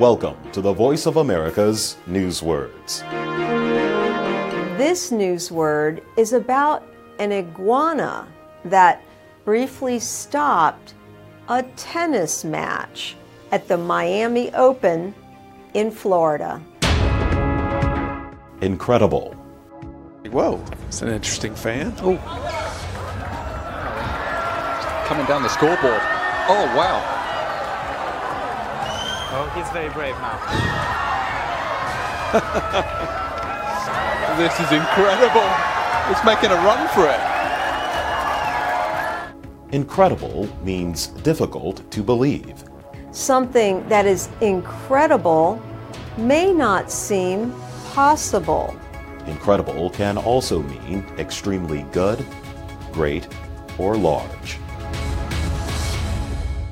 Welcome to the Voice of America's Newswords. This newsword is about an iguana that briefly stopped a tennis match at the Miami Open in Florida. Incredible. Whoa, it's an interesting fan. Oh. Coming down the scoreboard. Oh, wow. Oh, he's very brave now. this is incredible. It's making a run for it. Incredible means difficult to believe. Something that is incredible may not seem possible. Incredible can also mean extremely good, great, or large.